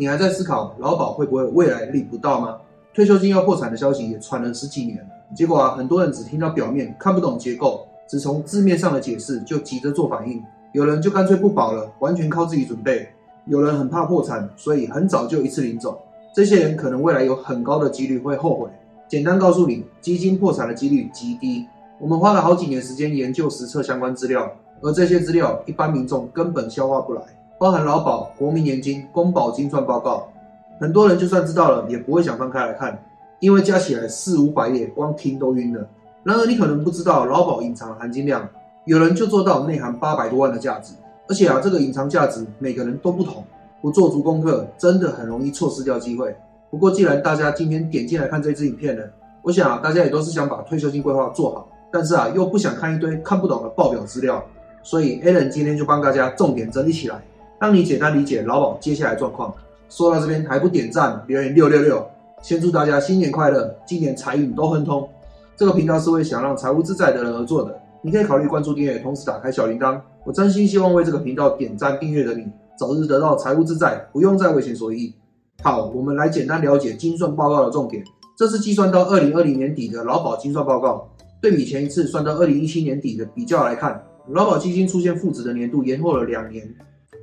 你还在思考劳保会不会未来领不到吗？退休金要破产的消息也传了十几年了，结果啊，很多人只听到表面，看不懂结构，只从字面上的解释就急着做反应。有人就干脆不保了，完全靠自己准备；有人很怕破产，所以很早就一次领走。这些人可能未来有很高的几率会后悔。简单告诉你，基金破产的几率极低。我们花了好几年时间研究实测相关资料，而这些资料一般民众根本消化不来。包含劳保、国民年金、公保精算报告，很多人就算知道了，也不会想翻开来看，因为加起来四五百页，光听都晕了。然而你可能不知道劳保隐藏含金量，有人就做到内含八百多万的价值，而且啊，这个隐藏价值每个人都不同，不做足功课，真的很容易错失掉机会。不过既然大家今天点进来看这支影片呢，我想啊，大家也都是想把退休金规划做好，但是啊，又不想看一堆看不懂的报表资料，所以 Alan 今天就帮大家重点整理起来。让你简单理解劳保接下来状况。说到这边还不点赞留言六六六，先祝大家新年快乐，今年财运都亨通。这个频道是为想让财务自在的人而做的，你可以考虑关注订阅，同时打开小铃铛。我真心希望为这个频道点赞订阅的你，早日得到财务自在，不用再为钱所役。好，我们来简单了解精算报告的重点。这是计算到二零二零年底的劳保精算报告，对比前一次算到二零一七年底的比较来看，劳保基金出现负值的年度延后了两年。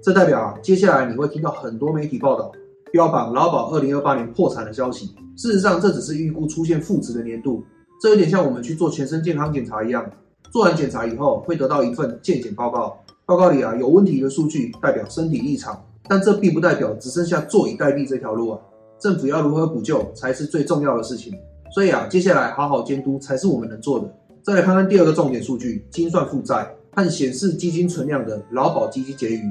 这代表啊，接下来你会听到很多媒体报道标榜劳保二零二八年破产的消息。事实上，这只是预估出现负值的年度。这有点像我们去做全身健康检查一样，做完检查以后会得到一份健检报告，报告里啊有问题的数据代表身体异常，但这并不代表只剩下坐以待毙这条路啊。政府要如何补救才是最重要的事情。所以啊，接下来好好监督才是我们能做的。再来看看第二个重点数据：精算负债和显示基金存量的劳保基金结余。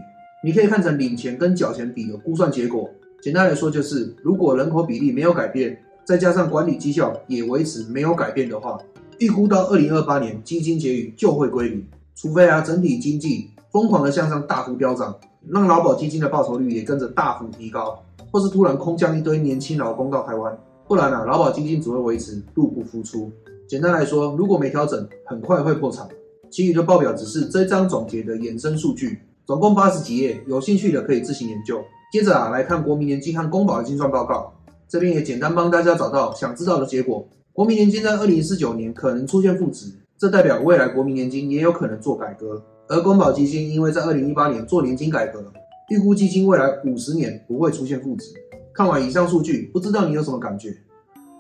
你可以看成领钱跟缴钱比的估算结果。简单来说，就是如果人口比例没有改变，再加上管理绩效也维持没有改变的话，预估到二零二八年基金结余就会归零。除非啊整体经济疯狂的向上大幅飙涨，让劳保基金的报酬率也跟着大幅提高，或是突然空降一堆年轻劳工到台湾，不然啊劳保基金只会维持入不敷出。简单来说，如果没调整，很快会破产。其余的报表只是这张总结的衍生数据。总共八十几页，有兴趣的可以自行研究。接着啊，来看国民年金和公保的精算报告，这边也简单帮大家找到想知道的结果。国民年金在二零四九年可能出现负值，这代表未来国民年金也有可能做改革。而公保基金因为在二零一八年做年金改革，预估基金未来五十年不会出现负值。看完以上数据，不知道你有什么感觉？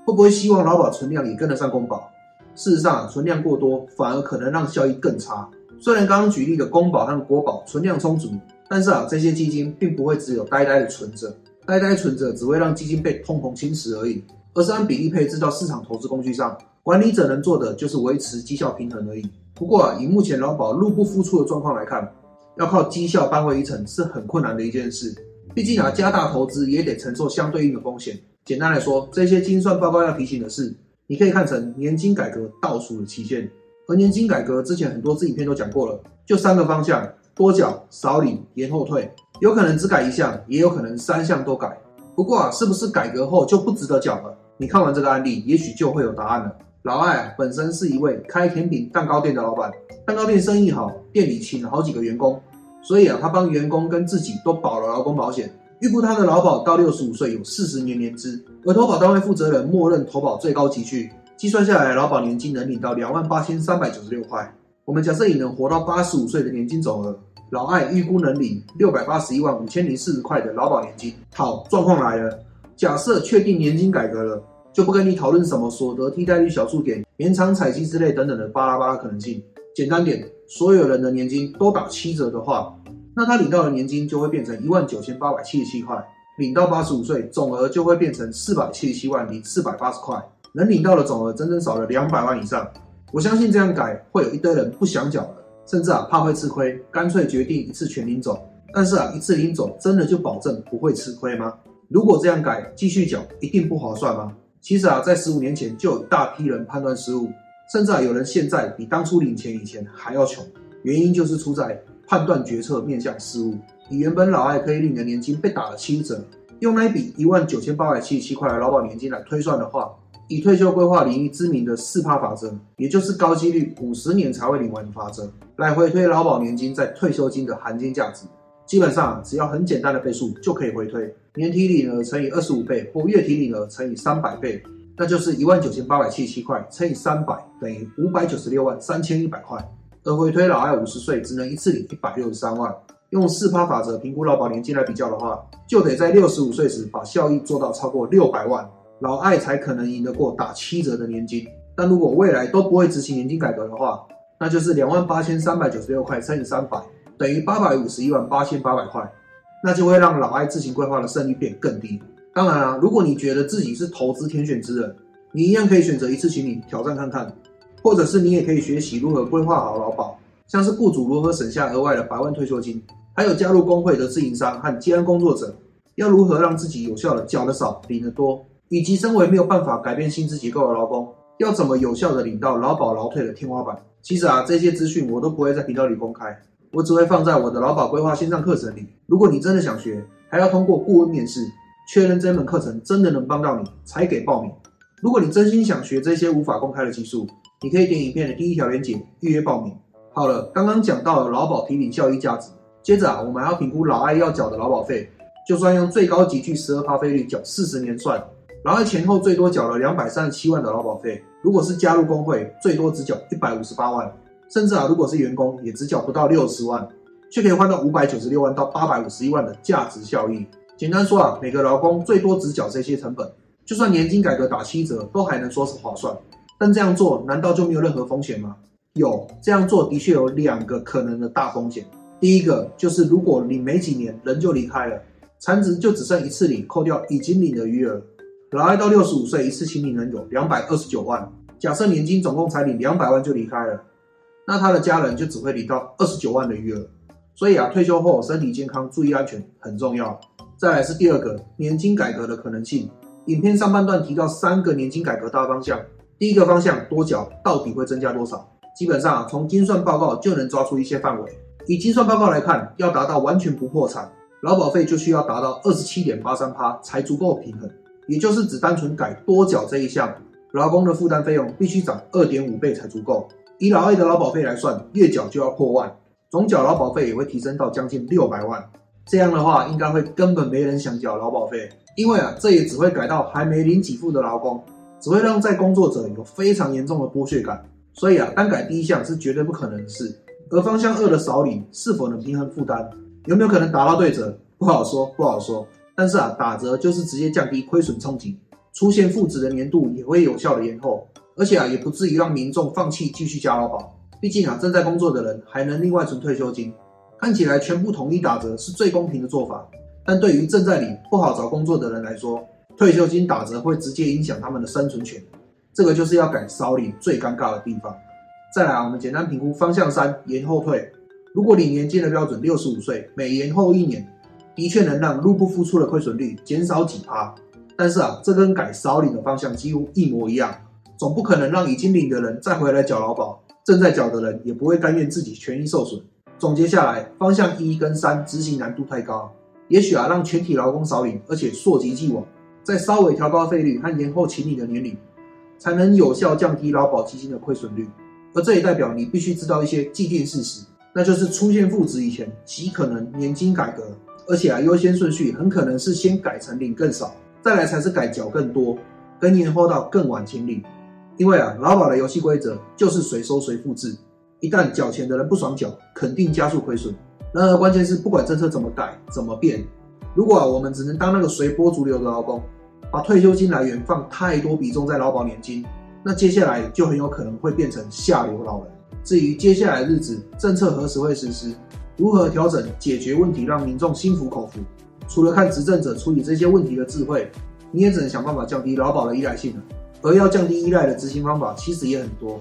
会不会希望劳保存量也跟得上公保？事实上，存量过多反而可能让效益更差。虽然刚刚举例的公保和国保存量充足，但是啊，这些基金并不会只有呆呆的存着，呆呆存着只会让基金被通膨侵蚀而已，而是按比例配置到市场投资工具上。管理者能做的就是维持绩效平衡而已。不过啊，以目前劳保入不敷出的状况来看，要靠绩效扳回一城是很困难的一件事。毕竟啊，加大投资也得承受相对应的风险。简单来说，这些精算报告要提醒的是，你可以看成年金改革倒数的期限。而年金改革之前很多支影片都讲过了，就三个方向：多缴、少领、延后退。有可能只改一项，也有可能三项都改。不过啊，是不是改革后就不值得缴了？你看完这个案例，也许就会有答案了。老艾，本身是一位开甜品蛋糕店的老板，蛋糕店生意好，店里请了好几个员工，所以啊，他帮员工跟自己都保了劳工保险。预估他的劳保到六十五岁有四十年年资，而投保单位负责人默认投保最高级去。计算下来，劳保年金能领到两万八千三百九十六块。我们假设以能活到八十五岁的年金总额，老艾预估能领六百八十一万五千零四十块的劳保年金。好，状况来了，假设确定年金改革了，就不跟你讨论什么所得替代率小数点、延长采集之类等等的巴拉巴拉可能性。简单点，所有人的年金都打七折的话，那他领到的年金就会变成一万九千八百七十七块，领到八十五岁，总额就会变成四百七十七万零四百八十块。能领到的总额整整少了两百万以上，我相信这样改会有一堆人不想缴了，甚至啊怕会吃亏，干脆决定一次全领走。但是啊一次领走真的就保证不会吃亏吗？如果这样改继续缴一定不划算吗？其实啊在十五年前就有一大批人判断失误，甚至啊有人现在比当初领钱以前还要穷，原因就是出在判断决策面向失误。以原本老艾可以领的年金被打了七折，用那一笔一万九千八百七十七块的劳保年金来推算的话。以退休规划领域知名的四趴法则，也就是高几率五十年才会领完的法则，来回推劳保年金在退休金的含金价值。基本上只要很简单的倍数就可以回推。年提领额乘以二十五倍或月提领额乘以三百倍，那就是一万九千八百七十七块乘以三百等于五百九十六万三千一百块。而回推老爱五十岁只能一次领一百六十三万，用四趴法则评估劳保年金来比较的话，就得在六十五岁时把效益做到超过六百万，老爱才可能赢得过打七折的年金。但如果未来都不会执行年金改革的话，那就是两万八千三百九十六块乘以三百等于八百五十一万八千八百块。那就会让老爱自行规划的胜率变更低。当然啊，如果你觉得自己是投资天选之人，你一样可以选择一次请领挑战看看，或者是你也可以学习如何规划好劳保，像是雇主如何省下额外的百万退休金，还有加入工会的自营商和接案工作者要如何让自己有效的缴的少领的多，以及身为没有办法改变薪资结构的劳工要怎么有效的领到劳保劳退的天花板。其实啊，这些资讯我都不会在频道里公开。我只会放在我的劳保规划线上课程里。如果你真的想学，还要通过顾问面试，确认这门课程真的能帮到你，才给报名。如果你真心想学这些无法公开的技术，你可以点影片的第一条链接预约报名。好了，刚刚讲到了劳保提领效益价值，接着啊，我们还要评估老爱要缴的劳保费。就算用最高级距十二趴费率缴四十年算，老爱前后最多缴了两百三十七万的劳保费。如果是加入工会，最多只缴一百五十八万。甚至啊，如果是员工，也只缴不到六十万，却可以换到五百九十六万到八百五十一万的价值效益。简单说啊，每个劳工最多只缴这些成本，就算年金改革打七折，都还能说是划算。但这样做难道就没有任何风险吗？有，这样做的确有两个可能的大风险。第一个就是如果你没几年人就离开了，残值就只剩一次领，扣掉已经领的余额，老爱到六十五岁一次清领能有两百二十九万。假设年金总共才领两百万就离开了。那他的家人就只会领到二十九万的余额，所以啊，退休后身体健康、注意安全很重要。再来是第二个年金改革的可能性。影片上半段提到三个年金改革大方向，第一个方向多缴到底会增加多少？基本上啊，从精算报告就能抓出一些范围。以精算报告来看，要达到完全不破产，劳保费就需要达到二十七点八三趴才足够平衡，也就是只单纯改多缴这一项，劳工的负担费用必须涨二点五倍才足够。以老二的劳保费来算，月缴就要破万，总缴劳保费也会提升到将近六百万。这样的话，应该会根本没人想缴劳保费，因为啊，这也只会改到还没领给付的劳工，只会让在工作者有非常严重的剥削感。所以啊，单改第一项是绝对不可能的事。而方向二的少领是否能平衡负担，有没有可能达到对折，不好说，不好说。但是啊，打折就是直接降低亏损冲击，出现负值的年度也会有效的延后。而且啊，也不至于让民众放弃继续加劳保。毕竟啊，正在工作的人还能另外存退休金，看起来全部统一打折是最公平的做法。但对于正在领不好找工作的人来说，退休金打折会直接影响他们的生存权。这个就是要改少领最尴尬的地方。再来啊，我们简单评估方向三延后退。如果领年金的标准六十五岁，每延后一年，的确能让入不敷出的亏损率减少几趴。但是啊，这跟改少领的方向几乎一模一样。总不可能让已经领的人再回来缴劳保，正在缴的人也不会甘愿自己权益受损。总结下来，方向一跟三执行难度太高，也许啊让全体劳工少领，而且溯及既往，再稍微调高费率和延后请领的年龄，才能有效降低劳保基金的亏损率。而这也代表你必须知道一些既定事实，那就是出现负值以前极可能年金改革，而且啊优先顺序很可能是先改成领更少，再来才是改缴更多，跟延后到更晚请领。因为啊，劳保的游戏规则就是谁收谁复制，一旦缴钱的人不爽缴，肯定加速亏损。然而关键是，不管政策怎么改怎么变，如果啊我们只能当那个随波逐流的劳工，把退休金来源放太多比重在劳保年金，那接下来就很有可能会变成下流老人。至于接下来日子政策何时会实施，如何调整解决问题，让民众心服口服，除了看执政者处理这些问题的智慧，你也只能想办法降低劳保的依赖性了。而要降低依赖的执行方法其实也很多，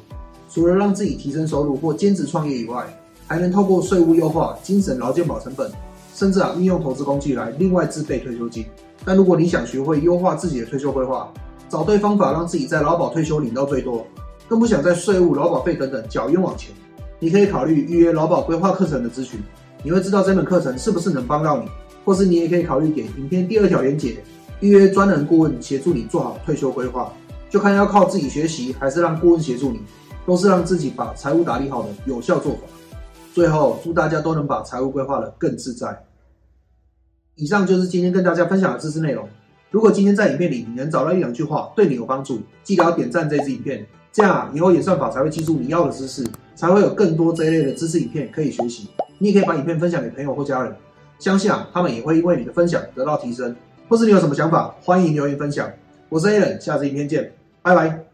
除了让自己提升收入或兼职创业以外，还能透过税务优化、精神劳健保成本，甚至啊运用投资工具来另外自备退休金。但如果你想学会优化自己的退休规划，找对方法让自己在劳保退休领到最多，更不想在税务、劳保费等等缴冤枉钱，你可以考虑预约劳保规划课程的咨询，你会知道这门课程是不是能帮到你，或是你也可以考虑点影片第二条连结，预约专人顾问协助你做好退休规划。就看要靠自己学习，还是让顾问协助你，都是让自己把财务打理好的有效做法。最后，祝大家都能把财务规划的更自在。以上就是今天跟大家分享的知识内容。如果今天在影片里你能找到一两句话对你有帮助，记得要点赞这支影片，这样以后演算法才会记住你要的知识，才会有更多这一类的知识影片可以学习。你也可以把影片分享给朋友或家人，相信啊他们也会因为你的分享得到提升。或是你有什么想法，欢迎留言分享。我是 Alan，，下次影片见，拜拜。